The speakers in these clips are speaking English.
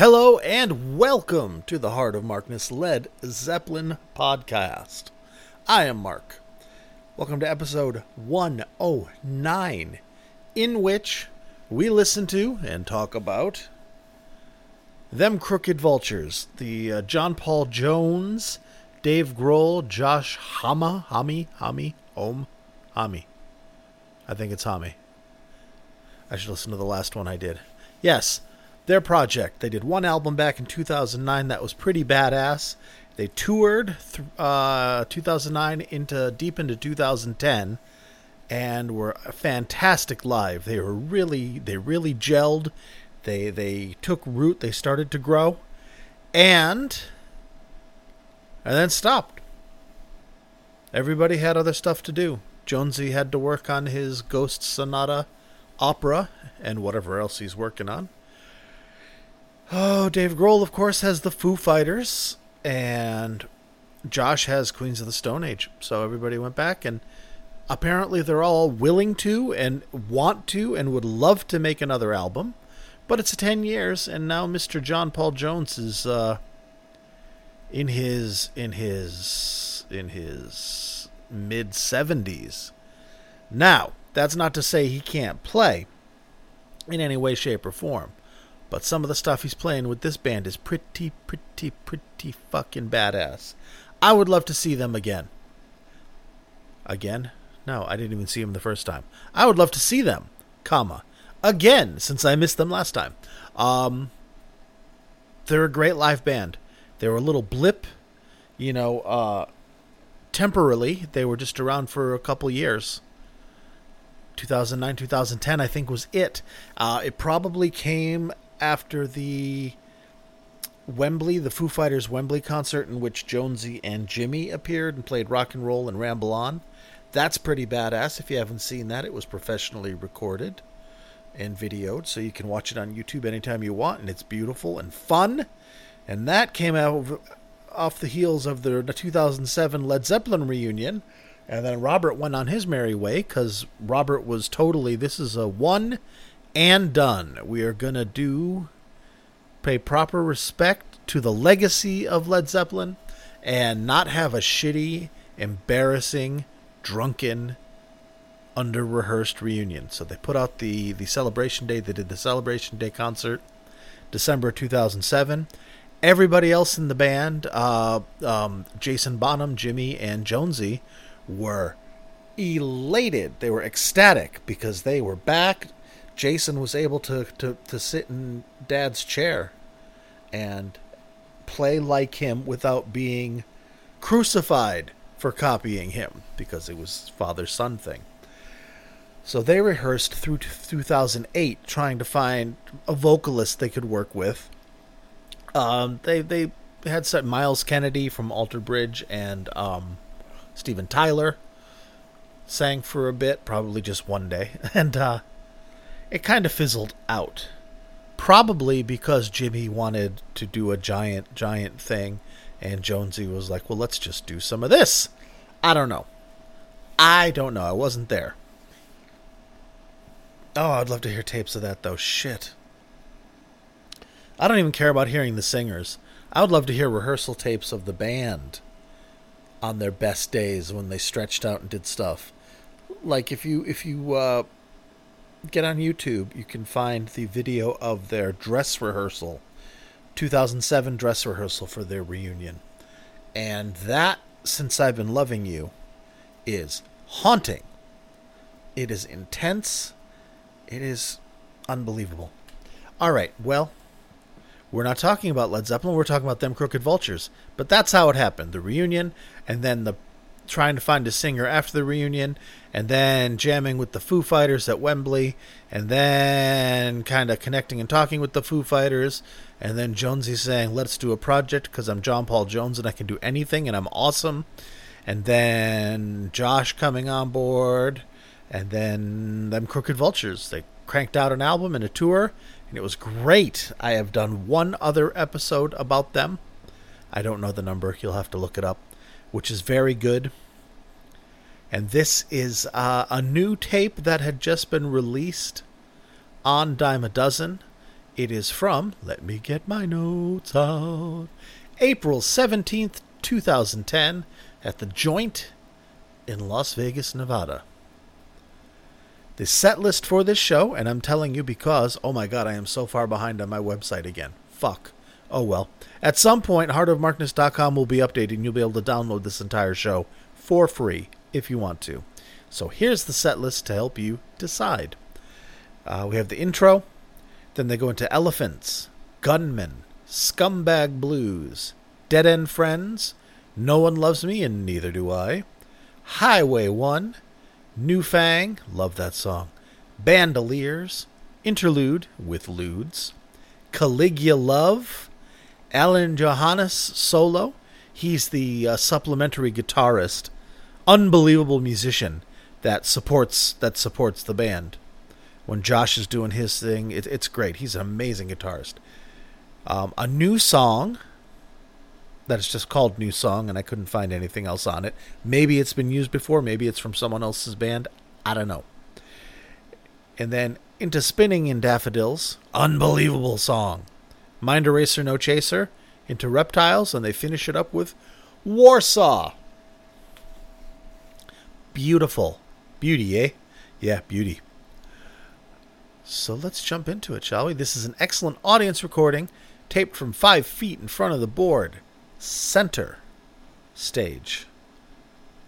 Hello and welcome to the Heart of Markness Led Zeppelin podcast. I am Mark. Welcome to episode 109, in which we listen to and talk about Them Crooked Vultures, the uh, John Paul Jones, Dave Grohl, Josh Hama, Hami, Hami, Om, Hami. I think it's Hami. I should listen to the last one I did. Yes, their project. They did one album back in 2009 that was pretty badass. They toured th- uh, 2009 into deep into 2010 and were fantastic live. They were really they really gelled. They they took root. They started to grow, and and then stopped. Everybody had other stuff to do. Jonesy had to work on his Ghost Sonata opera and whatever else he's working on. Oh, Dave Grohl, of course, has the Foo Fighters, and Josh has Queens of the Stone Age. So everybody went back, and apparently they're all willing to and want to and would love to make another album. But it's 10 years, and now Mr. John Paul Jones is uh, in his in his in his mid 70s. Now, that's not to say he can't play in any way, shape, or form. But some of the stuff he's playing with this band is pretty, pretty, pretty fucking badass. I would love to see them again. Again? No, I didn't even see them the first time. I would love to see them, comma, again, since I missed them last time. Um, they're a great live band. They were a little blip, you know, uh, temporarily. They were just around for a couple years. 2009, 2010, I think was it. Uh, it probably came after the Wembley, the Foo Fighters Wembley concert in which Jonesy and Jimmy appeared and played rock and roll and ramble on. That's pretty badass. If you haven't seen that, it was professionally recorded and videoed, so you can watch it on YouTube anytime you want, and it's beautiful and fun. And that came out off the heels of the 2007 Led Zeppelin reunion. And then Robert went on his merry way because Robert was totally, this is a one and done. We are going to do pay proper respect to the legacy of Led Zeppelin and not have a shitty, embarrassing, drunken, under rehearsed reunion. So they put out the the celebration day. They did the celebration day concert, December 2007. Everybody else in the band, uh, um, Jason Bonham, Jimmy, and Jonesy, were elated. They were ecstatic because they were back Jason was able to, to, to sit in dad's chair and play like him without being crucified for copying him because it was father son thing. So they rehearsed through 2008 trying to find a vocalist they could work with. Um, they they had set Myles Kennedy from Alter Bridge and um, Steven Tyler sang for a bit, probably just one day, and uh, it kind of fizzled out. Probably because Jimmy wanted to do a giant, giant thing, and Jonesy was like, well, let's just do some of this. I don't know. I don't know. I wasn't there. Oh, I'd love to hear tapes of that, though. Shit. I don't even care about hearing the singers. I would love to hear rehearsal tapes of the band on their best days when they stretched out and did stuff. Like if you if you uh, get on YouTube, you can find the video of their dress rehearsal, 2007 dress rehearsal for their reunion. And that, since I've been loving you, is haunting. It is intense. It is unbelievable. All right, well, we're not talking about Led Zeppelin, we're talking about them crooked vultures. But that's how it happened. The reunion and then the trying to find a singer after the reunion, and then jamming with the Foo Fighters at Wembley, and then kind of connecting and talking with the Foo Fighters, and then Jonesy saying, "Let's do a project because I'm John Paul Jones and I can do anything and I'm awesome," and then Josh coming on board, and then them Crooked Vultures. They cranked out an album and a tour, and it was great. I have done one other episode about them. I don't know the number. You'll have to look it up which is very good. And this is uh, a new tape that had just been released on Dime a Dozen. It is from, let me get my notes out, April 17th, 2010, at the Joint in Las Vegas, Nevada. The set list for this show, and I'm telling you because, oh my god, I am so far behind on my website again. Fuck. Oh well. At some point, heartofmarkness.com will be updated and you'll be able to download this entire show for free if you want to. So here's the set list to help you decide. Uh, we have the intro, then they go into Elephants, Gunman, Scumbag Blues, Dead End Friends, No One Loves Me and Neither Do I, Highway 1, New Fang, love that song, Bandoliers, Interlude with Ludes, Caligula Love, Alain Johannes solo. He's the uh, supplementary guitarist, unbelievable musician that supports that supports the band. When Josh is doing his thing, it, it's great. He's an amazing guitarist. Um, a new song that is just called New Song, and I couldn't find anything else on it. Maybe it's been used before. Maybe it's from someone else's band. I don't know. And then into Spinning in Daffodils, unbelievable song. Mind Eraser No Chaser, into Reptiles, and they finish it up with Warsaw. Beautiful. Beauty, eh? Yeah, beauty. So let's jump into it, shall we? This is an excellent audience recording, taped from five feet in front of the board, center stage.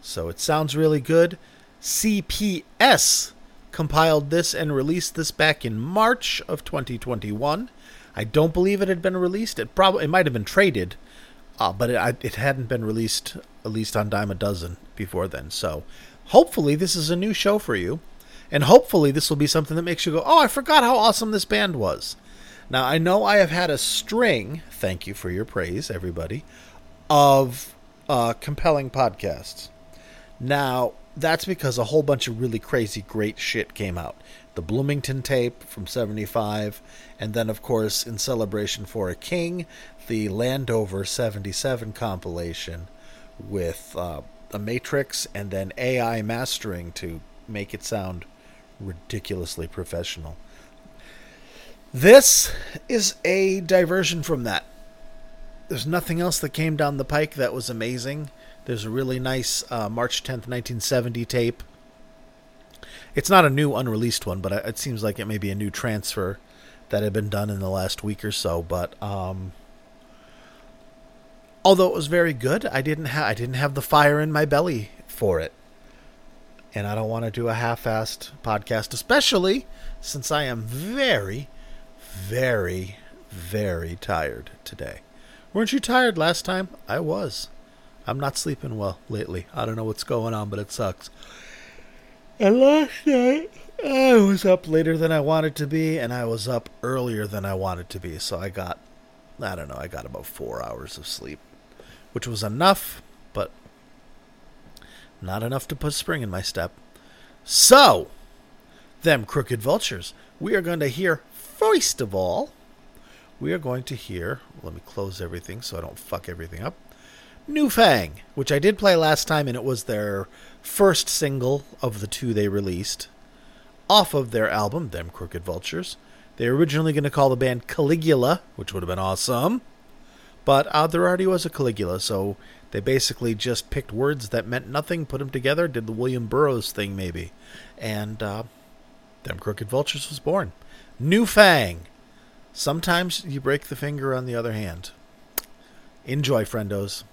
So it sounds really good. CPS compiled this and released this back in March of 2021. I don't believe it had been released. It probably it might have been traded, uh, but it, it hadn't been released at least on Dime a Dozen before then. So hopefully this is a new show for you, and hopefully this will be something that makes you go, "Oh, I forgot how awesome this band was." Now I know I have had a string. Thank you for your praise, everybody, of uh, compelling podcasts. Now that's because a whole bunch of really crazy great shit came out the Bloomington tape from 75, and then, of course, in celebration for a king, the Landover 77 compilation with uh, a Matrix and then AI mastering to make it sound ridiculously professional. This is a diversion from that. There's nothing else that came down the pike that was amazing. There's a really nice uh, March 10th, 1970 tape it's not a new unreleased one, but it seems like it may be a new transfer that had been done in the last week or so. But um, although it was very good, I didn't have I didn't have the fire in my belly for it, and I don't want to do a half-assed podcast, especially since I am very, very, very tired today. Weren't you tired last time? I was. I'm not sleeping well lately. I don't know what's going on, but it sucks. And last night, I was up later than I wanted to be, and I was up earlier than I wanted to be. So I got, I don't know, I got about four hours of sleep, which was enough, but not enough to put spring in my step. So, them crooked vultures. We are going to hear, first of all, we are going to hear, let me close everything so I don't fuck everything up. New Fang, which I did play last time, and it was their first single of the two they released off of their album, Them Crooked Vultures. They were originally going to call the band Caligula, which would have been awesome, but uh, there already was a Caligula, so they basically just picked words that meant nothing, put them together, did the William Burroughs thing maybe, and uh, Them Crooked Vultures was born. New Fang. Sometimes you break the finger on the other hand. Enjoy, friendos.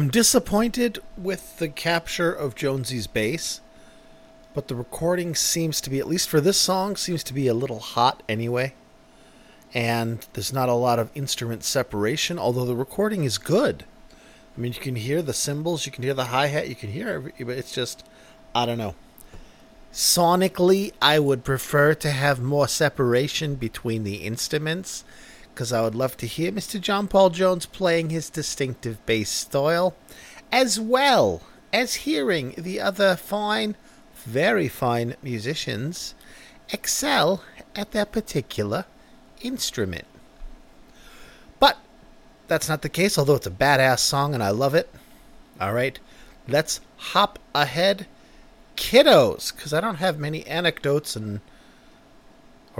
I'm disappointed with the capture of Jonesy's bass, but the recording seems to be, at least for this song, seems to be a little hot anyway. And there's not a lot of instrument separation, although the recording is good. I mean, you can hear the cymbals, you can hear the hi hat, you can hear every, but it's just, I don't know. Sonically, I would prefer to have more separation between the instruments because I would love to hear Mr. John Paul Jones playing his distinctive bass style, as well as hearing the other fine, very fine musicians excel at their particular instrument. But that's not the case, although it's a badass song and I love it. All right, let's hop ahead, kiddos, because I don't have many anecdotes and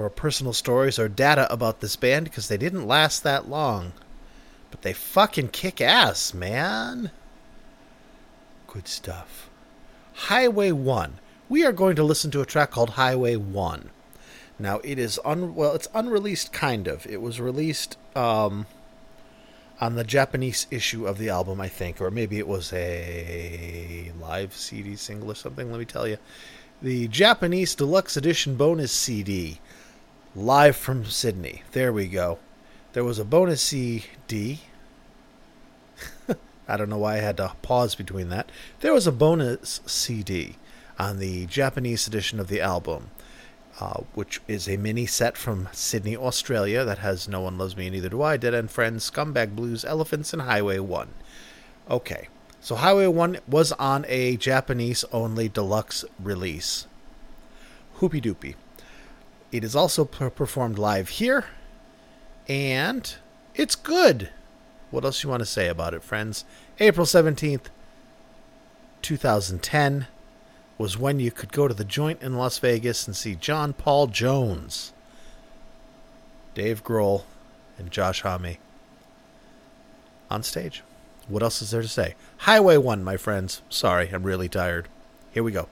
or personal stories or data about this band because they didn't last that long. But they fucking kick ass, man. Good stuff. Highway 1. We are going to listen to a track called Highway 1. Now it is un well, it's unreleased kind of. It was released um, on the Japanese issue of the album, I think, or maybe it was a live CD single or something. Let me tell you, the Japanese deluxe edition bonus CD live from Sydney. There we go. There was a bonus CD. I don't know why I had to pause between that. There was a bonus CD on the Japanese edition of the album, uh, which is a mini set from Sydney, Australia, that has No One Loves Me Neither Do I, Dead End Friends, Scumbag Blues, Elephants, and Highway 1. Okay, so Highway 1 was on a Japanese only deluxe release. Hoopy doopy. It is also performed live here, and it's good. What else you want to say about it, friends? April 17th, 2010 was when you could go to the joint in Las Vegas and see John Paul Jones, Dave Grohl, and Josh Homme on stage. What else is there to say? Highway 1, my friends. Sorry, I'm really tired. Here we go.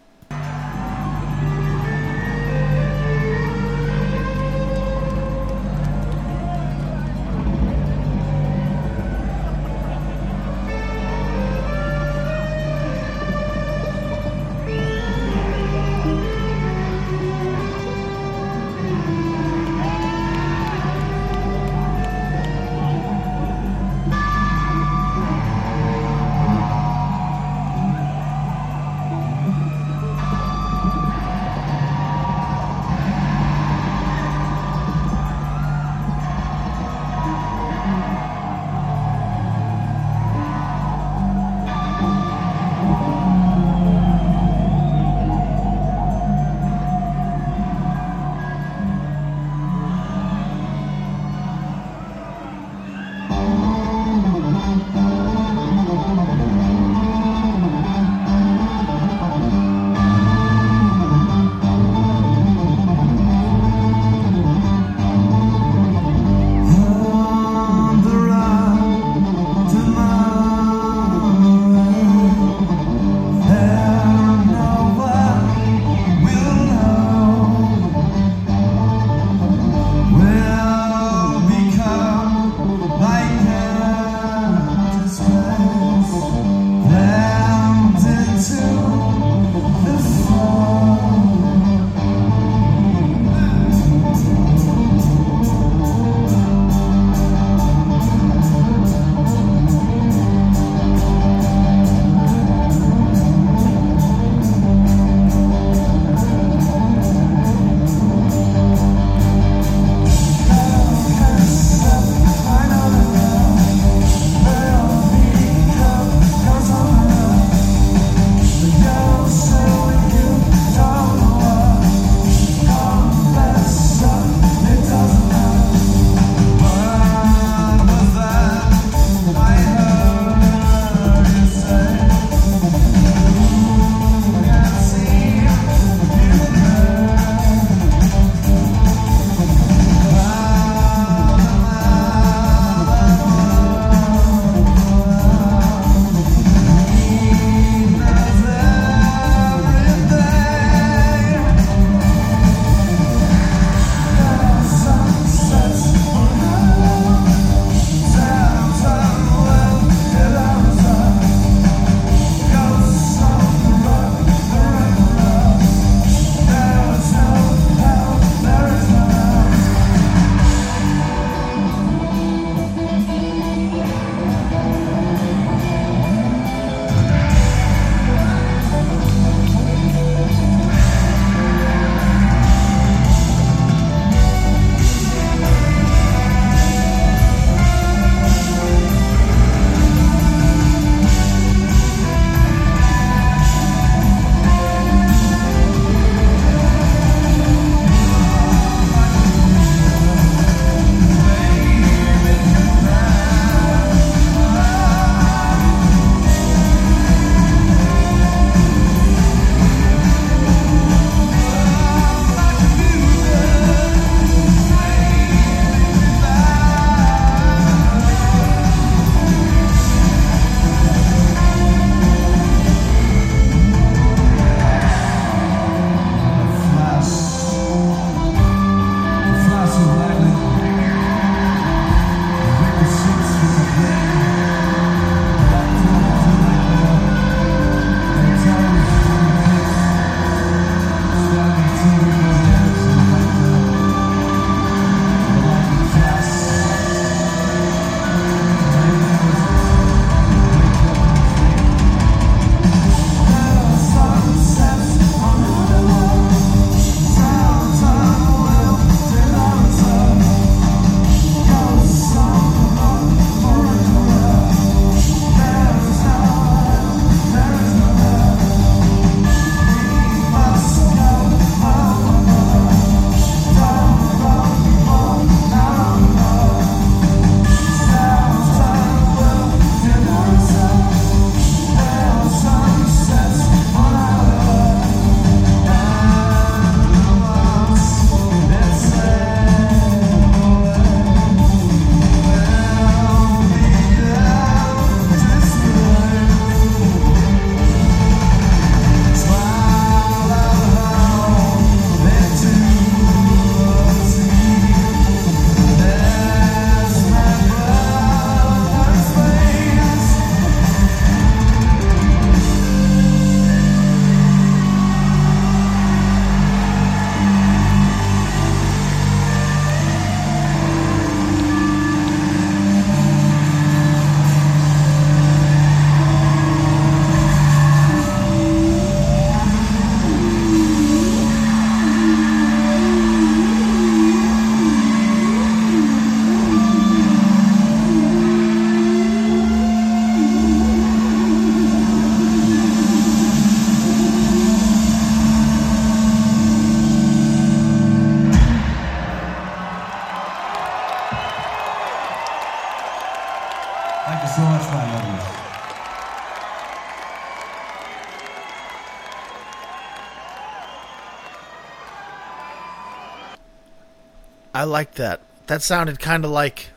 Like that. That sounded kind of like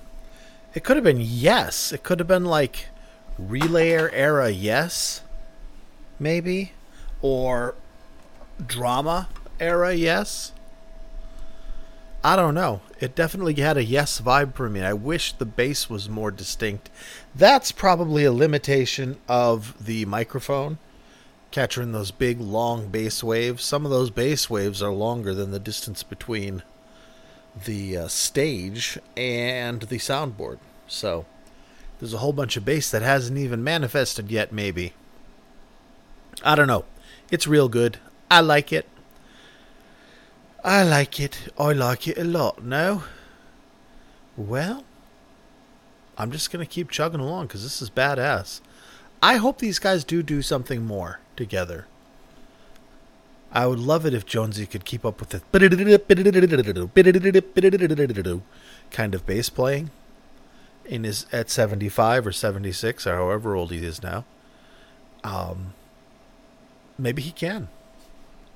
it could have been yes. It could have been like relayer era yes, maybe, or drama era yes. I don't know. It definitely had a yes vibe for me. I wish the bass was more distinct. That's probably a limitation of the microphone, capturing those big long bass waves. Some of those bass waves are longer than the distance between the uh, stage and the soundboard. So there's a whole bunch of bass that hasn't even manifested yet, maybe. I don't know. It's real good. I like it. I like it. I like it a lot. No? Well, I'm just going to keep chugging along because this is badass. I hope these guys do do something more together. I would love it if Jonesy could keep up with the kind of bass playing in his at 75 or 76 or however old he is now. Um, maybe he can.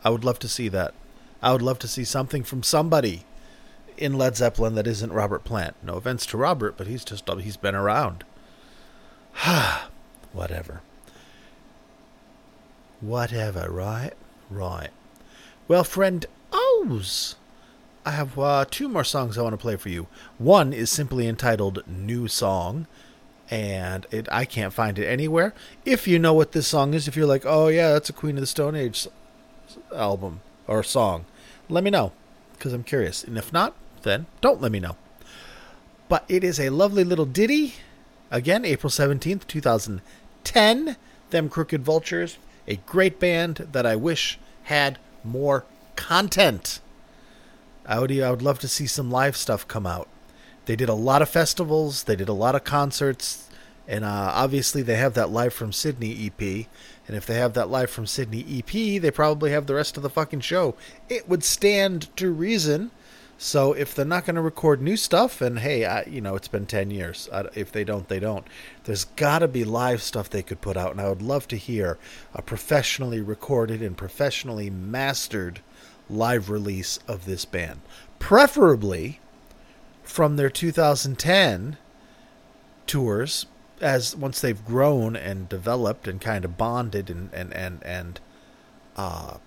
I would love to see that. I would love to see something from somebody in Led Zeppelin that isn't Robert Plant. No offense to Robert, but he's just he's been around. Ha. Whatever. Whatever, right? Right. Well, friend O's, I have uh, two more songs I want to play for you. One is simply entitled New Song, and it I can't find it anywhere. If you know what this song is, if you're like, oh yeah, that's a Queen of the Stone Age album or song, let me know because I'm curious. And if not, then don't let me know. But it is a lovely little ditty. Again, April 17th, 2010. Them Crooked Vultures, a great band that I wish had more content. I would, I would love to see some live stuff come out. They did a lot of festivals, they did a lot of concerts, and uh, obviously they have that Live from Sydney EP. And if they have that Live from Sydney EP, they probably have the rest of the fucking show. It would stand to reason. So if they're not going to record new stuff, and hey, I, you know, it's been 10 years. I, if they don't, they don't. There's got to be live stuff they could put out, and I would love to hear a professionally recorded and professionally mastered live release of this band. Preferably from their 2010 tours as once they've grown and developed and kind of bonded and and and and uh,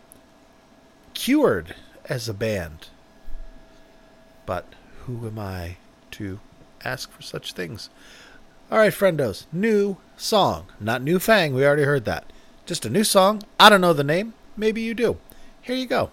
cured as a band. But who am I to ask for such things? All right, friendos, new song, not new Fang. We already heard that. Just a new song. I don't know the name. Maybe you do. Here you go.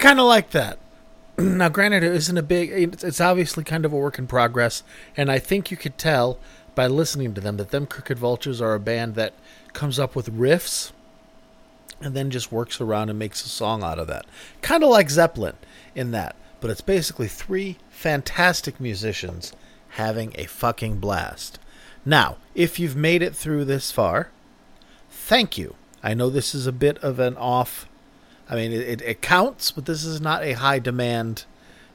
Kind of like that. now, granted, it isn't a big. It's obviously kind of a work in progress, and I think you could tell by listening to them that them Crooked Vultures are a band that comes up with riffs and then just works around and makes a song out of that. Kind of like Zeppelin in that, but it's basically three fantastic musicians having a fucking blast. Now, if you've made it through this far, thank you. I know this is a bit of an off. I mean, it, it, counts, but this is not a high demand,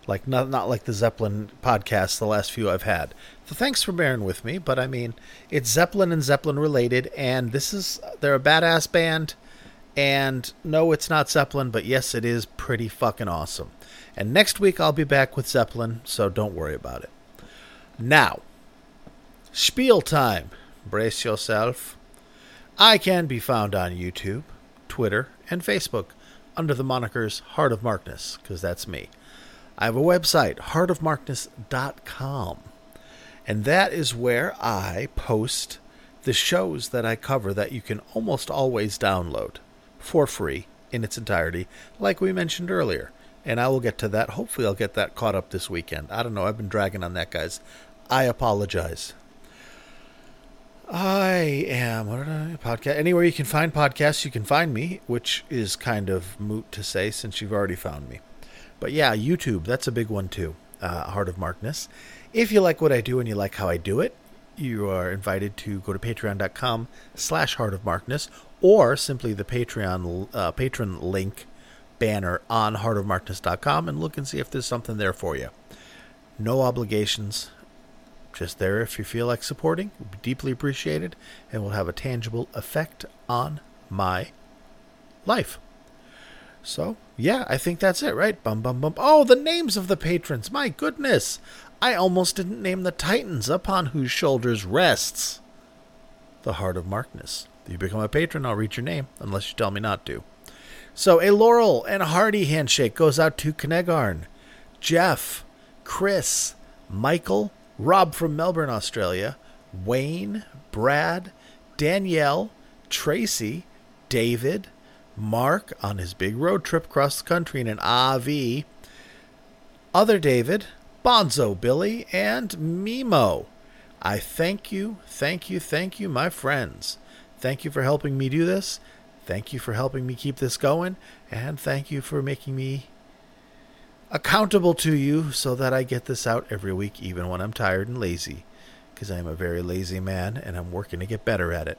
like not not like the Zeppelin podcast. The last few I've had. So thanks for bearing with me. But I mean, it's Zeppelin and Zeppelin related, and this is they're a badass band. And no, it's not Zeppelin, but yes, it is pretty fucking awesome. And next week I'll be back with Zeppelin, so don't worry about it. Now, spiel time. Brace yourself. I can be found on YouTube, Twitter, and Facebook under the monikers Heart of Markness, because that's me. I have a website, heartofmarkness.com, and that is where I post the shows that I cover that you can almost always download for free in its entirety, like we mentioned earlier. And I will get to that. Hopefully, I'll get that caught up this weekend. I don't know. I've been dragging on that, guys. I apologize. I am podcast anywhere you can find podcasts you can find me, which is kind of moot to say since you've already found me. But yeah, YouTube that's a big one too. Uh, Heart of Markness. If you like what I do and you like how I do it, you are invited to go to patreon.com slash heart of markness or simply the patreon uh, patron link banner on heart heartofmarkness.com and look and see if there's something there for you no obligations just there if you feel like supporting would be deeply appreciated and will have a tangible effect on my life. So yeah i think that's it right? Bum bum bum. Oh the names of the patrons. My goodness. I almost didn't name the titans upon whose shoulders rests the heart of markness. If you become a patron i'll read your name unless you tell me not to. So a laurel and a hearty handshake goes out to Knegarn, jeff chris michael Rob from Melbourne, Australia, Wayne, Brad, Danielle, Tracy, David, Mark on his big road trip across the country in an RV, other David, Bonzo Billy, and Mimo. I thank you, thank you, thank you, my friends. Thank you for helping me do this. Thank you for helping me keep this going. And thank you for making me accountable to you so that I get this out every week, even when I'm tired and lazy, because I'm a very lazy man and I'm working to get better at it.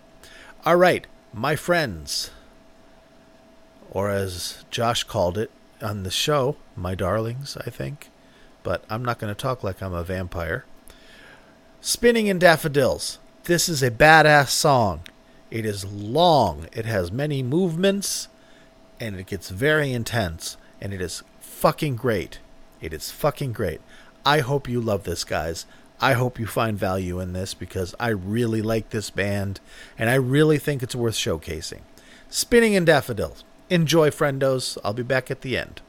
All right, my friends, or as Josh called it on the show, my darlings, I think, but I'm not going to talk like I'm a vampire. Spinning in Daffodils. This is a badass song. It is long, it has many movements, and it gets very intense, and it is fucking great. It is fucking great. I hope you love this, guys. I hope you find value in this because I really like this band and I really think it's worth showcasing. Spinning in Daffodils. Enjoy, friendos. I'll be back at the end.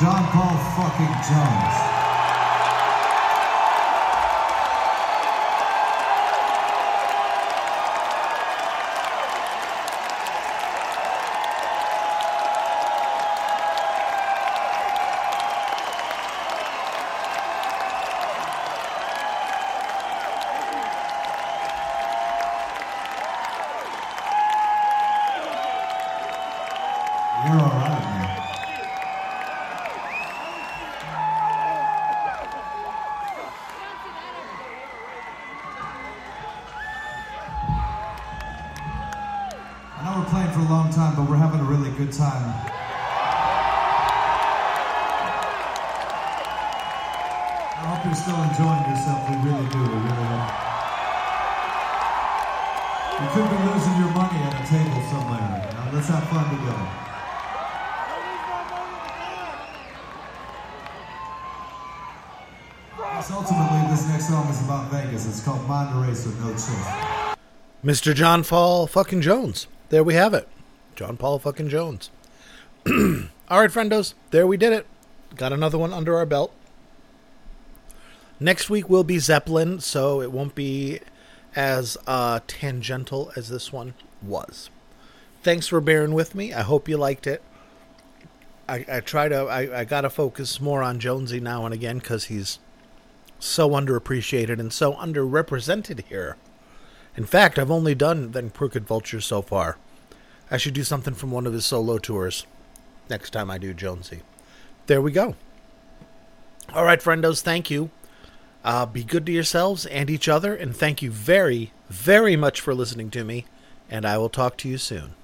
John Paul fucking Jones. You're all right, good time. I hope you're still enjoying yourself. We really do. We really hope. You could be losing your money at a table somewhere. Now, let's have fun together. Yes, ultimately, this next song is about Vegas. It's called Mind Eraser, No Chill. Mr. John Paul fucking Jones. There we have it. John Paul fucking Jones. All right, friendos, there we did it. Got another one under our belt. Next week will be Zeppelin, so it won't be as uh, tangential as this one was. Thanks for bearing with me. I hope you liked it. I, I try to. I, I gotta focus more on Jonesy now and again because he's so underappreciated and so underrepresented here. In fact, I've only done Them Crooked Vulture so far. I should do something from one of his solo tours next time I do Jonesy. There we go. All right, friendos, thank you. Uh, be good to yourselves and each other, and thank you very, very much for listening to me, and I will talk to you soon.